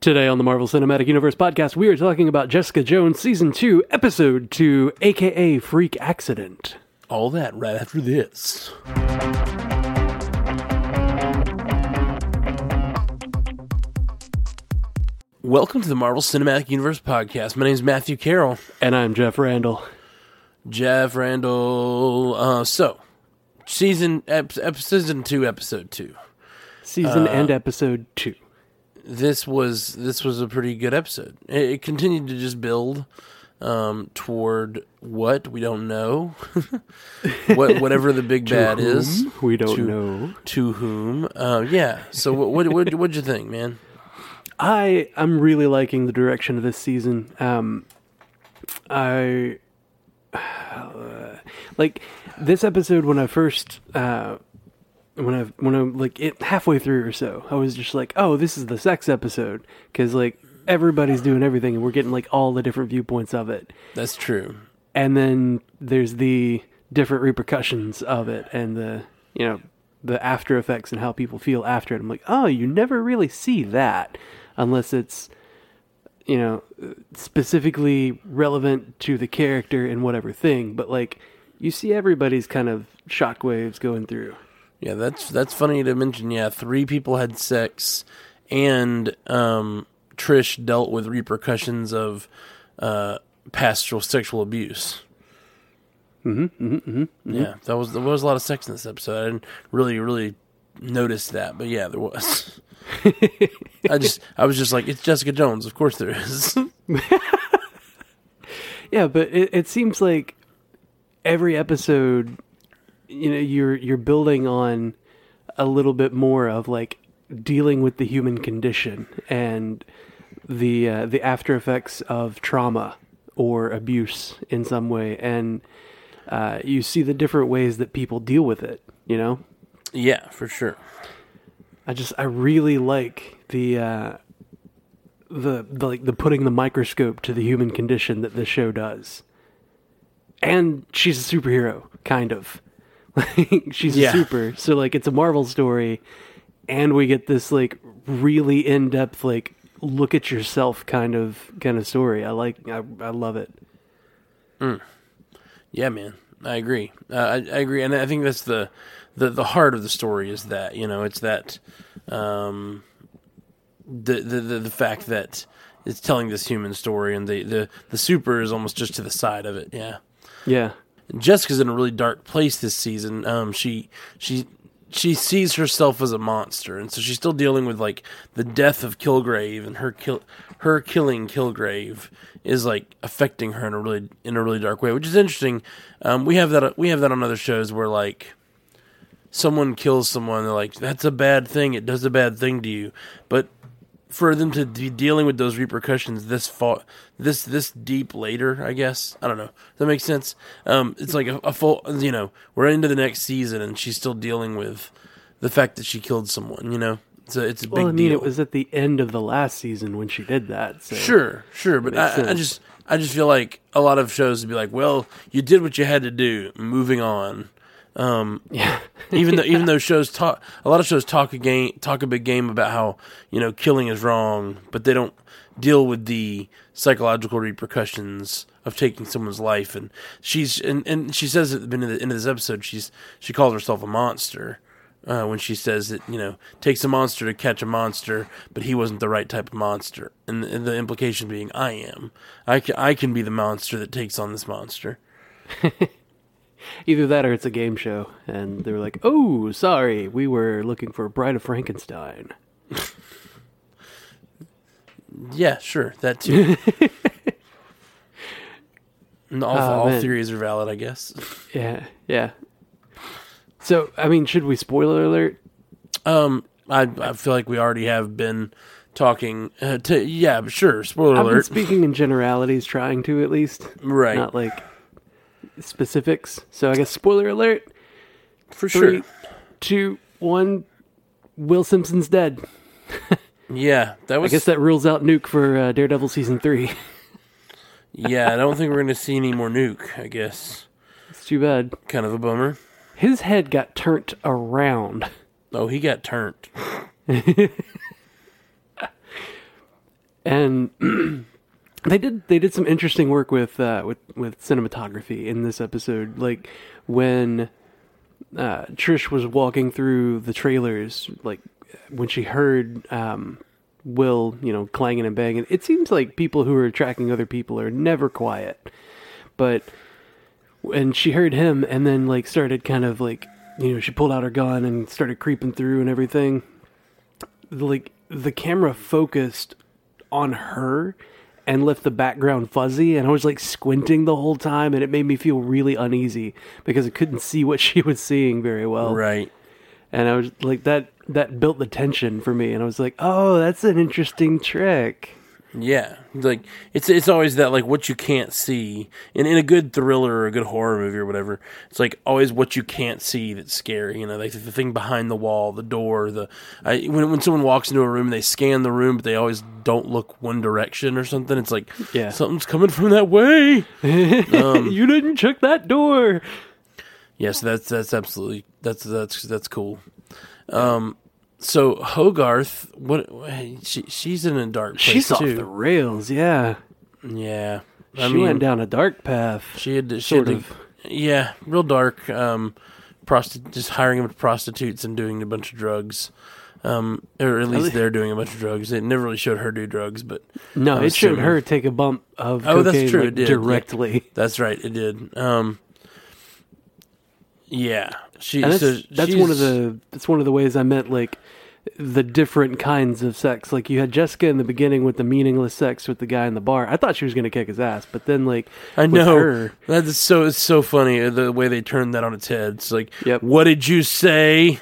Today on the Marvel Cinematic Universe podcast, we are talking about Jessica Jones Season 2, Episode 2, aka Freak Accident. All that right after this. Welcome to the Marvel Cinematic Universe podcast. My name is Matthew Carroll. And I'm Jeff Randall. Jeff Randall. Uh, so, season ep- ep- season two, episode two. Season and Episode 2. This was this was a pretty good episode. It, it continued to just build um, toward what we don't know, what whatever the big bad is. We don't to, know. to whom. Uh, yeah. So what what what what'd you think, man? I I'm really liking the direction of this season. Um, I like this episode when I first uh, when I when I like it halfway through or so, I was just like, oh, this is the sex episode because like everybody's doing everything and we're getting like all the different viewpoints of it, That's true. and then there's the different repercussions of it and the you know the after effects and how people feel after it. I'm like, oh, you never really see that unless it's you know specifically relevant to the character and whatever thing. But like you see everybody's kind of shockwaves going through. Yeah, that's that's funny to mention. Yeah, three people had sex, and um, Trish dealt with repercussions of uh, pastoral sexual abuse. Mm-hmm, mm-hmm, Yeah, that was there was a lot of sex in this episode. I didn't really really notice that, but yeah, there was. I just I was just like, it's Jessica Jones. Of course there is. Yeah, but it, it seems like every episode, you know, you're you're building on a little bit more of like dealing with the human condition and the uh, the after effects of trauma or abuse in some way, and uh, you see the different ways that people deal with it. You know, yeah, for sure. I just I really like the uh, the, the like the putting the microscope to the human condition that this show does. And she's a superhero, kind of. Like she's Yeah. a super, so like it's a Marvel story, and we get this like really in depth like look at yourself kind of kind of story. I like I, I love it. Yeah, man, I agree. Uh, I, I agree, and I think that's the, the the heart of the story is that you know it's that um, the, the the the fact that it's telling this human story, and the the the super is almost just to the side of it. Yeah, Yeah. Jessica's in a really dark place this season. Um, she she she sees herself as a monster, and so she's still dealing with like the death of Kilgrave, and her kill her killing Kilgrave is like affecting her in a really in a really dark way, which is interesting. Um, we have that we have that on other shows where like someone kills someone, they're like that's a bad thing, it does a bad thing to you, but for them to be dealing with those repercussions this far, this this deep later, I guess. I don't know. Does that make sense? Um, it's like a, a full, you know, we're into the next season and she's still dealing with the fact that she killed someone. You know, it's a it's a big Well, I mean, deal. it was at the end of the last season when she did that. So. Sure, sure, but I, I just I just feel like a lot of shows would be like, well, you did what you had to do, moving on. Um, Yeah. even though even though shows talk a lot of shows talk a game talk a big game about how you know killing is wrong, but they don't deal with the psychological repercussions of taking someone's life. And she's and, and she says at the end of, the, end of this episode, she's she calls herself a monster. Uh, when she says that you know takes a monster to catch a monster, but he wasn't the right type of monster, and the, and the implication being I am, I can, I can be the monster that takes on this monster. Either that or it's a game show. And they were like, oh, sorry, we were looking for Bride of Frankenstein. Yeah, sure, that too. All, Ah, all man. theories are valid, I guess. Yeah, yeah. So, I mean, should we spoiler alert? Um, I I feel like we already have been talking. Uh, to yeah, sure. Spoiler I've been speaking in generalities, trying to at least, right, not like specifics. So, I guess spoiler alert. for Three, sure. two, one. Will Simpson's dead. Yeah, that was. I guess that rules out Nuke for uh, Daredevil season three. yeah, I don't think we're going to see any more nuke. I guess it's too bad. kind of a bummer. His head got turned around. Oh, he got turned. and they did they did some interesting work with uh, with with cinematography in this episode. Like when uh, Trish was walking through the trailers, like when she heard um, Will, you know, clanging and banging. It seems like people who are tracking other people are never quiet, but and she heard him and then like started kind of like you know she pulled out her gun and started creeping through and everything like the camera focused on her and left the background fuzzy and I was like squinting the whole time and it made me feel really uneasy because I couldn't see what she was seeing very well. Right. And I was like that that built the tension for me and I was like, "Oh, that's an interesting trick." Yeah, like it's it's always that like what you can't see in in a good thriller or a good horror movie or whatever. It's like always what you can't see that's scary. You know, like the thing behind the wall, the door, the I, when when someone walks into a room, they scan the room, but they always don't look one direction or something. It's like Yeah. something's coming from that way. you didn't check that door. Yes, that's that's absolutely that's that's that's cool. Um, so Hogarth, what she she's in a dark place She's off too. the rails, yeah. yeah, I she mean, went down a dark path. She had to, she Sort had to- of. yeah, real dark. Um, prosti- just hiring prostitutes and doing a bunch of drugs. Um, or at least they're doing a bunch of drugs. It never really showed her do drugs, but No, it showed her take a bump of Oh, that's cocaine true, like, it did, yeah. directly. that's right, it did. Um, yeah, she. And that's, so that's one of the that's one of the ways I meant like the different kinds of sex. Like you had Jessica in the beginning with the meaningless sex with the guy in the bar. I thought she was going to kick his ass, but then like I know her, that's so. It's so funny uh, the way they turned that on its head. It's like, Yep. what did you say?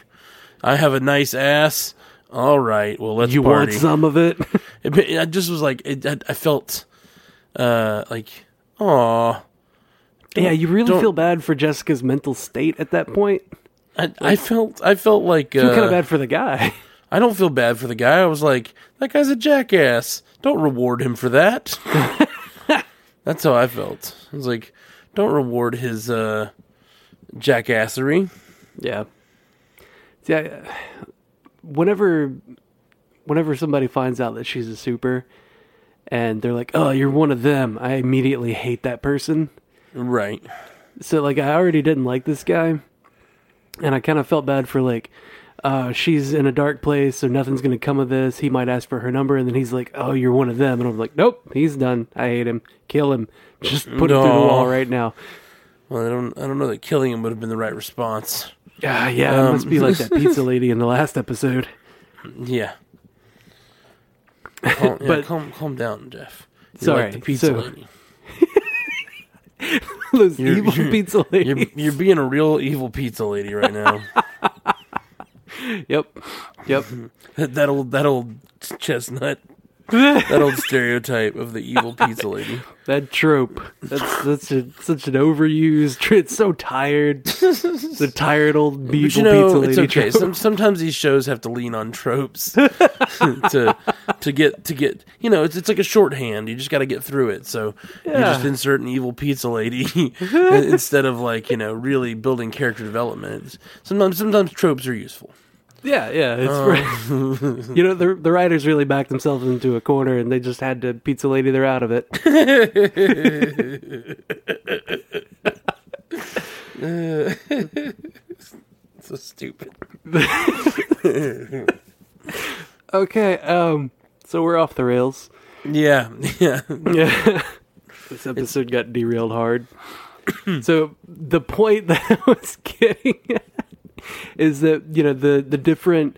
I have a nice ass. All right, well let's you party. want some of it? It, I just was like, it, I, I felt uh like, aw. Yeah, you really don't- feel bad for Jessica's mental state at that point. I, I felt I felt like feel uh, kind of bad for the guy. I don't feel bad for the guy. I was like, that guy's a jackass. Don't reward him for that. That's how I felt. I was like, don't reward his uh jackassery. Yeah. See, I, whenever, whenever somebody finds out that she's a super, and they're like, "Oh, you're one of them," I immediately hate that person. Right. So, like, I already didn't like this guy, and I kind of felt bad for like, uh, she's in a dark place, so nothing's gonna come of this. He might ask for her number, and then he's like, "Oh, you're one of them," and I'm like, "Nope, he's done. I hate him. Kill him. Just put him through the No. wall right now." Well, I don't I don't know that killing him would have been the right response. Ah, yeah, it must be like that pizza lady in the last episode. Yeah. Calm, yeah, But- calm, calm down, Jeff. You're Sorry, like the pizza so- lady. Those You're- evil you're- pizza ladies. You're you're being a real evil pizza lady right now. Yep. Yep. that, that old that old chestnut, that old stereotype of the evil pizza lady. that trope. That's that's a, such an overused. It's so tired. the tired old evil you know, pizza it's okay. Some, sometimes these shows have to lean on tropes to to get to get. You know, it's it's like a shorthand. You just got to get through it. So you just insert an evil pizza lady instead of like you know really building character development. Sometimes sometimes tropes are useful. Yeah, yeah. It's Oh. for, you know the the writers really backed themselves into a corner, and they just had to pizza lady. They're out of it. So stupid. Okay. Um. So we're off the rails. Yeah, yeah. Yeah. this episode got derailed hard. so the point that I was getting at is that you know the the different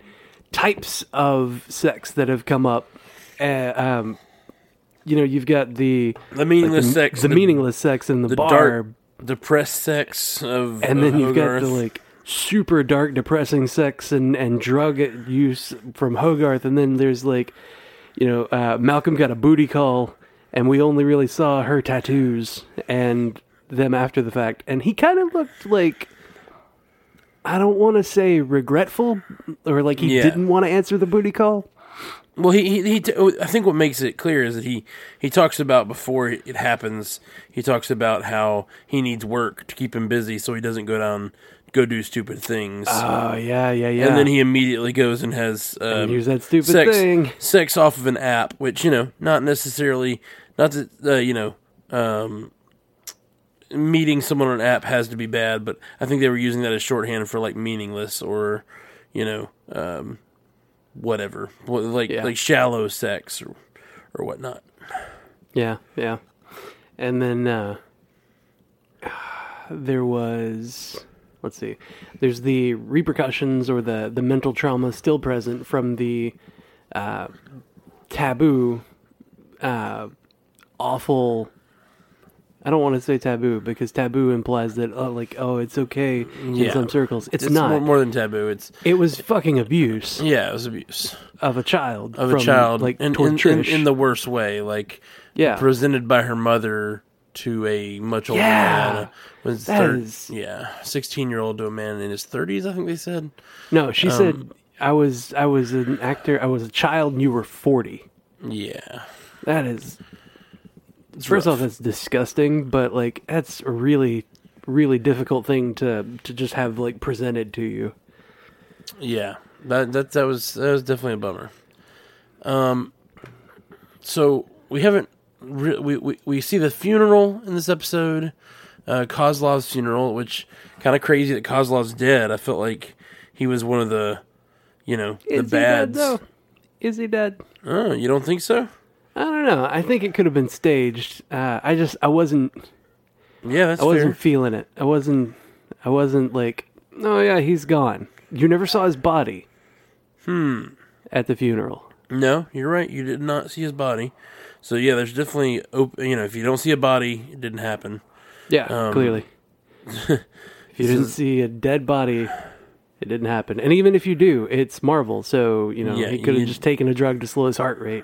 types of sex that have come up. Uh, um, you know, you've got the The meaningless the, sex, the, meaningless sex in the, the bar, dark, depressed sex of, and of then you've got the like super dark, depressing sex and and drug use from Hogarth, and then there's like, you know, uh, Malcolm got a booty call, and we only really saw her tattoos and them after the fact, and he kind of looked like. I don't want to say regretful, or like he Yeah. didn't want to answer the booty call. Well, he he, he t- I think what makes it clear is that he he talks about before it happens. He talks about how he needs work to keep him busy, so he doesn't go down go do stupid things. Oh yeah, yeah, yeah. And then he immediately goes and has um, And here's that stupid sex, thing. sex off of an app, which you know, not necessarily, not that uh, you know, um, meeting someone on an app has to be bad, but I think they were using that as shorthand for like meaningless or, you know, um, whatever, like Yeah. like shallow sex or or whatnot. Yeah, yeah. And then uh, there was let's see. There's the repercussions or the the mental trauma still present from the uh, taboo uh, awful I don't want to say taboo because taboo implies that oh like oh it's okay in Yeah. some circles. It's, It's not. more, more than taboo. It's it was fucking abuse yeah, it was abuse of a child of a from, child, like in, in, in, in the worst way, like yeah presented by her mother to a much older Yeah. man. Was That thir- is- yeah, sixteen year old to a man in his thirties. I think they said. No, she Um, said I was I was an actor. I was a child, and you were forty. Yeah, That is first rough. off, that's disgusting. But like, that's a really, really difficult thing to to just have like presented to you. Yeah, that that that was that was definitely a bummer. Um, so we haven't re- we, we we see the funeral in this episode, uh, Kozlov's funeral, which kind of crazy that Kozlov's dead. I felt like he was one of the, you know, the Is he dead bads. though? Is he dead? Oh, you don't think so? I don't know. I think it could have been staged. Uh, I just I wasn't Yeah, that's I wasn't fair. feeling it. I wasn't I wasn't like oh yeah he's gone. You never saw his body. Hmm. At the funeral. No, you're right. You did not see his body. So yeah, there's definitely op- you know if you don't see a body, it didn't happen. Yeah, Um, clearly. if you didn't see a dead body, it didn't happen. And even if you do, it's Marvel, so you know Yeah, he could have just taken a drug to slow his heart rate.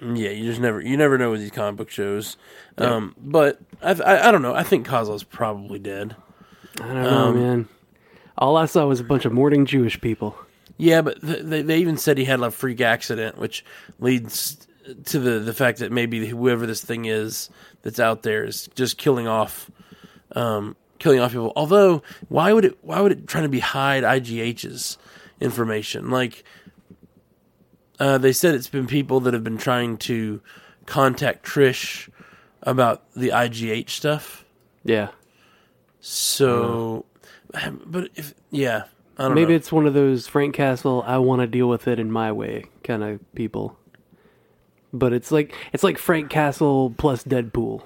Yeah, you just never you never know with these comic book shows. Um, but I, I I don't know. I think Kozlov's probably dead. I don't know, Um, man. All I saw was a bunch of mourning Jewish people. Yeah, but th- they they even said he had a freak accident, which leads to the the fact that maybe whoever this thing is that's out there is just killing off, um, killing off people. Although, why would it why would it try to be hide IGH's information? Like, uh, they said it's been people that have been trying to contact Trish about the IGH stuff. Yeah, So, but if yeah, I don't maybe know. it's one of those Frank Castle. I want to deal with it in my way kind of people. But it's like it's like Frank Castle plus Deadpool.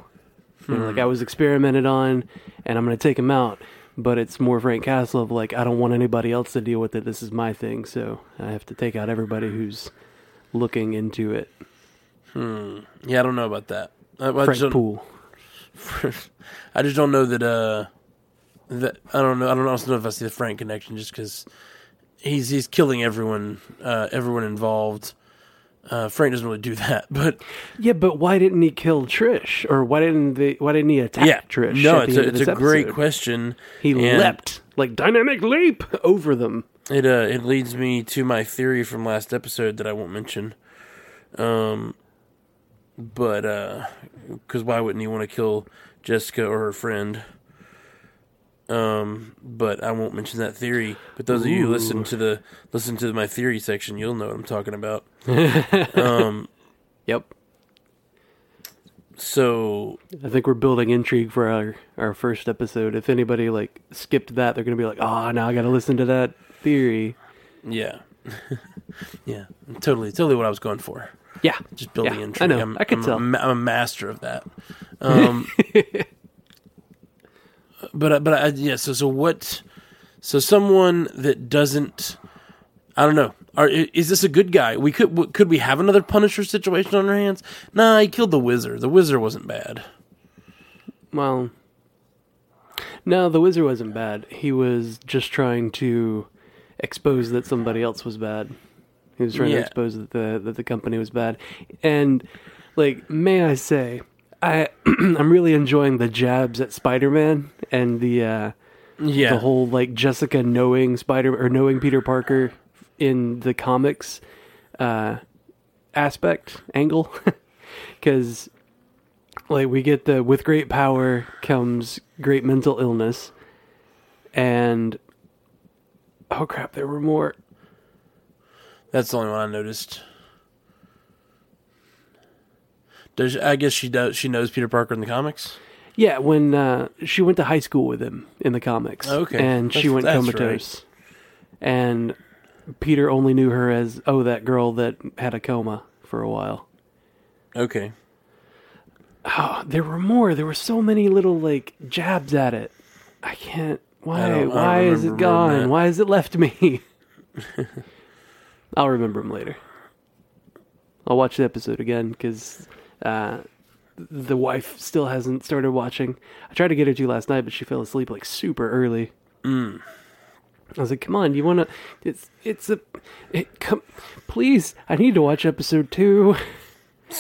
You know, like Hmm. I was experimented on, and I'm going to take him out. But it's more Frank Castle of like I don't want anybody else to deal with it. This is my thing, so I have to take out everybody who's looking into it. Yeah, I don't know about that. I, I Frank just. I just don't know that. Uh, that I don't know. I don't also know if I see the Frank connection, just because he's he's killing everyone, uh, everyone involved. Uh, Frank doesn't really do that, but Yeah, but why didn't he kill Trish, or why didn't they? Why didn't he attack yeah, Trish? no, it's the a, it's a great question. He and leapt like dynamic leap over them. It uh, it leads me to my theory from last episode that I won't mention. Um, but uh, because why wouldn't he want to kill Jessica or her friend? Um, but I won't mention that theory. But those of you who listen to the listen to my theory section, you'll know what I'm talking about. um, Yep. so I think we're building intrigue for our, our first episode. If anybody like skipped that, they're gonna be like, "Oh, now I got to listen to that theory." yeah, yeah, totally, totally what I was going for. Yeah, Just building Yeah, intrigue. I know. I'm, I can I'm, tell. A, I'm a master of that. Um, but I- but I, yeah. So so what? So someone that doesn't, I don't know. Are, is this a good guy? We could could we have another Punisher situation on our hands? Nah, he killed the Wizard. The Wizard wasn't bad. Well, no, the wizard wasn't bad. He was just trying to expose that somebody else was bad. He was trying to expose that the that the company was bad. And like, may I say, I I'm really enjoying the jabs at Spider-Man and the uh Yeah, the whole like Jessica knowing Spider or knowing Peter Parker in the comics uh, aspect angle, because like we get the with great power comes great mental illness, and Oh crap! There were more. That's the only one I noticed. Does I guess she does? She knows Peter Parker in the comics. Yeah, when uh, she went to high school with him in the comics. Okay. And she That's- went that's comatose. And Peter only knew her as, oh, that girl that had a coma for a while. Okay. Oh, there were more. There were so many little, like, jabs at it. I can't. Why? I don't- I don't why is it remember more than gone? Why has it left me? I'll remember them later. I'll watch the episode again because uh, the wife still hasn't started watching. I tried to get her to last night, but she fell asleep like super early. Mm. I was like, "Come on, you want to? It's it's a it, come, please. I need to watch episode two.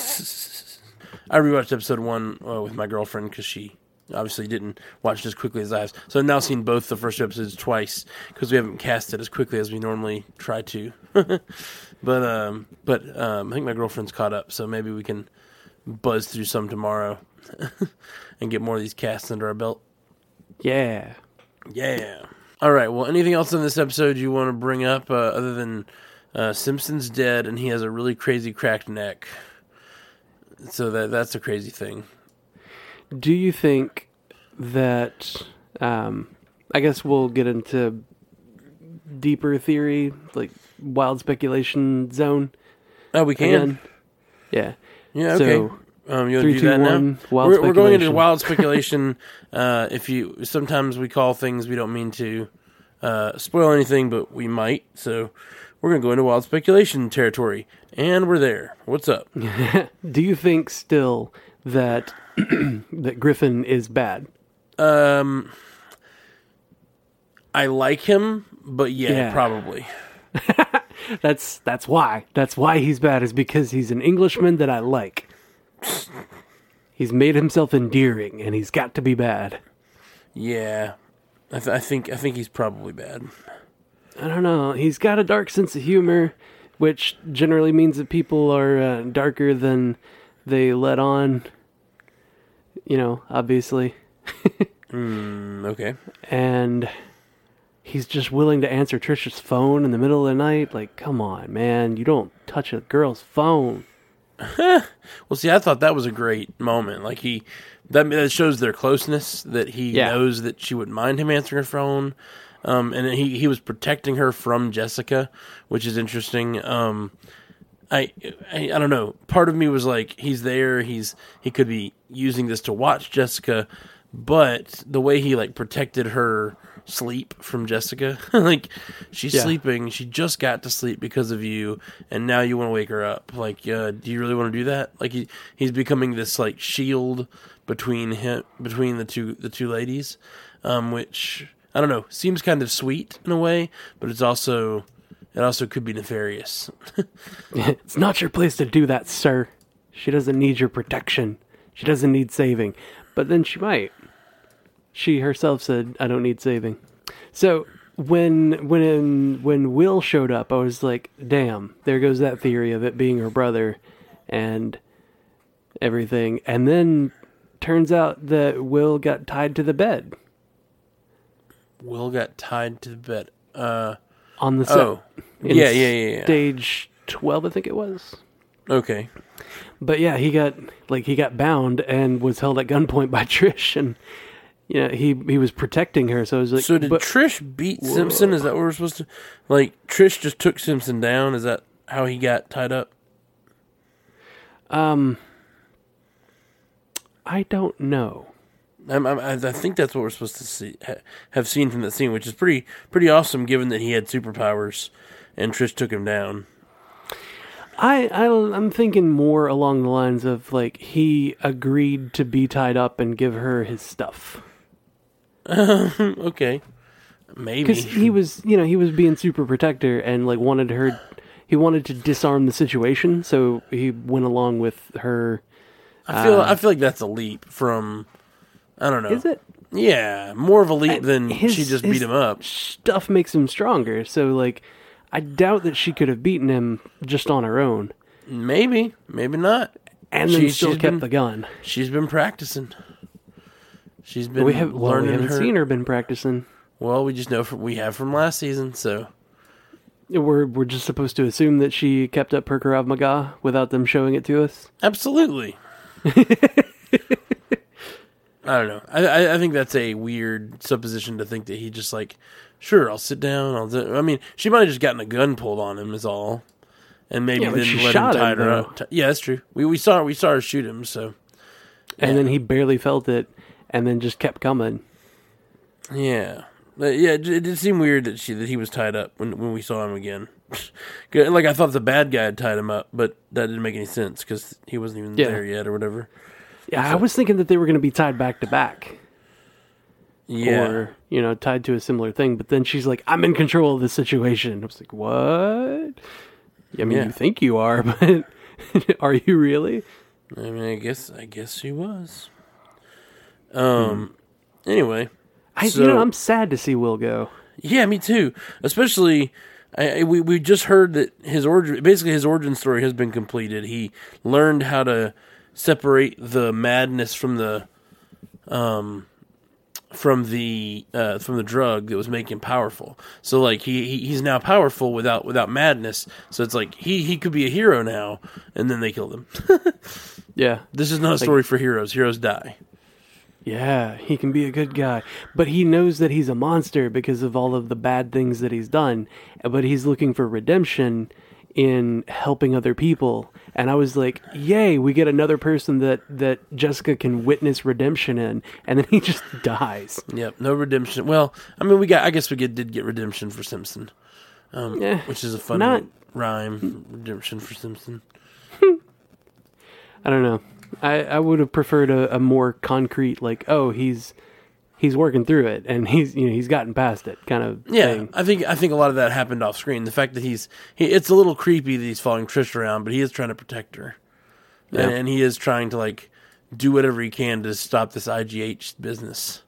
I rewatched episode one uh, with my girlfriend because she obviously didn't watch it as quickly as I have. So I've now seen both the first two episodes twice because we haven't cast it as quickly as we normally try to. but um, but um, I think my girlfriend's caught up, so maybe we can buzz through some tomorrow and get more of these casts under our belt. Yeah, Yeah. All right. Well, anything else in this episode you want to bring up uh, other than uh, Simpson's dead and he has a really crazy cracked neck? So that that's a crazy thing. Do you think that? Um, I guess we'll get into deeper theory, like wild speculation zone. Oh, we can. Again. Yeah. Yeah. Okay. So um, you want three, to do two, that now? one, wild we're, we're going into wild speculation. uh, if you sometimes we call things we don't mean to uh, spoil anything, but we might. So we're going to go into wild speculation territory, and we're there. What's up? do you think still that that Griffin is bad? Um, I like him, but yeah, Yeah. probably. That's that's why. That's why he's bad is because he's an Englishman that I like. He's made himself endearing and he's got to be bad. Yeah, I, th- I think I think he's probably bad. I don't know. He's got a dark sense of humor, which generally means that people are uh, darker than they let on. You know, obviously. Mm, okay. And he's just willing to answer Trisha's phone in the middle of the night. Like, come on, man. You don't touch a girl's phone. Well, see, I thought that was a great moment. Like he, that that shows their closeness. That he Yeah. knows that she wouldn't mind him answering her phone, um, and he he was protecting her from Jessica, which is interesting. Um, I, I I don't know. Part of me was like, he's there. He's he could be using this to watch Jessica, but the way he like protected her sleep from Jessica, like she's Yeah. sleeping. She just got to sleep because of you, and now you want to wake her up. Like, uh, do you really want to do that? Like he he's becoming this like shield between him between the two the two ladies, um, which I don't know seems kind of sweet in a way, but it's also it also could be nefarious. it's not your place to do that, sir. She doesn't need your protection. She doesn't need saving. But then she might. She herself said, "I don't need saving." So when when when Will showed up, I was like, "Damn, there goes that theory of it being her brother and everything." And then turns out that Will got tied to the bed Will got tied to the bed. Uh, on the set. oh, yeah, yeah, yeah, yeah. Stage twelve, I think it was. Okay. But yeah, he got like he got bound and was held at gunpoint by Trish, and yeah, he he was protecting her. So I was like, So did but, Trish beat Simpson? Is that what we're supposed to? Like Trish just took Simpson down. Is that how he got tied up? um, I don't know. I'm, I'm, I I think that's what we're supposed to see ha, have seen from that scene, which is pretty pretty awesome, given that he had superpowers, and Trish took him down. I, I I'm thinking more along the lines of like he agreed to be tied up and give her his stuff okay, maybe. because he was you know he was being super protector and like wanted her he wanted to disarm the situation, so he went along with her. I feel uh, I feel like that's a leap from. I don't know. Is it? Yeah, more of a leap than His- she just beat him up. Stuff makes him stronger. So like, I doubt that she could have beaten him just on her own, Maybe, maybe not. and then She- still she's kept been- the gun. She's been practicing. She's been we have well, we haven't her. seen her been practicing. Well, we just know from we have from last season, so We're we're just supposed to assume that she kept up her Krav Maga without them showing it to us. absolutely. I don't know. I, I I think that's a weird supposition to think that he just like, sure, I'll sit down. I'll. Do, I mean, she might have just gotten a gun pulled on him, is all, and maybe Yeah, then she let shot him him, tie her up. Yeah, that's true. We we saw we saw her shoot him. So And then he barely felt it, and then just kept coming. yeah, but yeah. It, it did seem weird that she that he was tied up when when we saw him again. Like I thought the bad guy had tied him up, but that didn't make any sense because he wasn't even Yeah. there yet or whatever. Yeah, I was thinking that they were going to be tied back to back, Yeah. or you know, tied to a similar thing. But then she's like, "I'm in control of the situation." I was like, "What?" I mean, Yeah. you think you are, but are you really? I mean, I guess I guess she was. Um. Anyway, I, So- you know, I'm sad to see Will go. yeah, me too. Especially, I, I- we we just heard that his origin, basically his origin story has been completed. He learned how to separate the madness from the, um, from the uh, from the drug that was making him powerful. So like he, he he's now powerful without without madness. So it's like he he could be a hero now, and then they killed him. Yeah, This is not a story for heroes. Heroes die. yeah, he can be a good guy, but he knows that he's a monster because of all of the bad things that he's done. But he's looking for redemption in helping other people. And I was like, "Yay, we get another person that that Jessica can witness redemption in." And then he just dies. Yep, no redemption. Well, I mean, we got. I guess we get, did get redemption for Simpson, um, Eh, which is a fun not- rhyme. Redemption for Simpson. I don't know. I, I would have preferred a, a more concrete, like, oh, he's he's working through it and he's you know he's gotten past it kind of Yeah, thing. I think I think a lot of that happened off screen. The fact that he's he, it's a little creepy that he's following Trish around, but he is trying to protect her, Yeah. and, and he is trying to like do whatever he can to stop this IGH business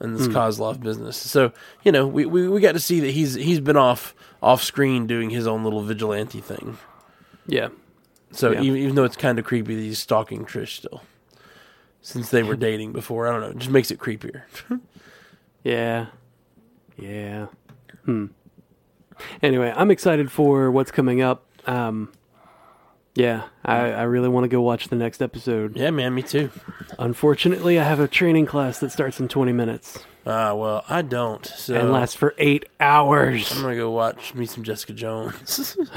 and this hmm. Kozlov business. So you know, we, we we got to see that he's he's been off off screen doing his own little vigilante thing. Yeah. So Yeah. even, even though it's kind of creepy that he's stalking Trish still, since they were dating before, I don't know, it just makes it creepier. Yeah. Yeah. Hmm. Anyway, I'm excited for what's coming up. Um yeah, I, I really want to go watch the next episode. yeah, man, me too. Unfortunately, I have a training class that starts in 20 minutes Ah, well, I don't. So and lasts for eight hours. I'm gonna go watch me some Jessica Jones.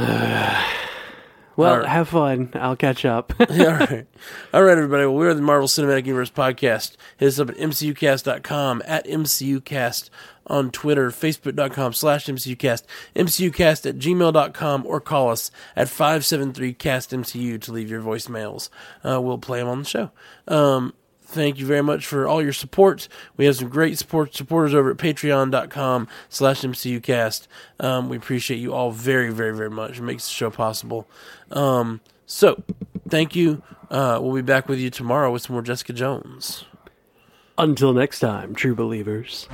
Well, Alright. have fun. I'll catch up. All right. All right, everybody. Well, we're the Marvel Cinematic Universe podcast. Hit us up at mcucast.com, at mcucast on Twitter, facebook.com slash mcucast, mcucast at gmail.com, or call us at 573-CAST-MCU to leave your voicemails. Uh, we'll play them on the show. Um, thank you very much for all your support. We have some great support supporters over at patreon.com slash mcucast. Um, we appreciate you all very, very, very much. It makes the show possible. Um, so, thank you. Uh, we'll be back with you tomorrow with some more Jessica Jones. Until next time, true believers.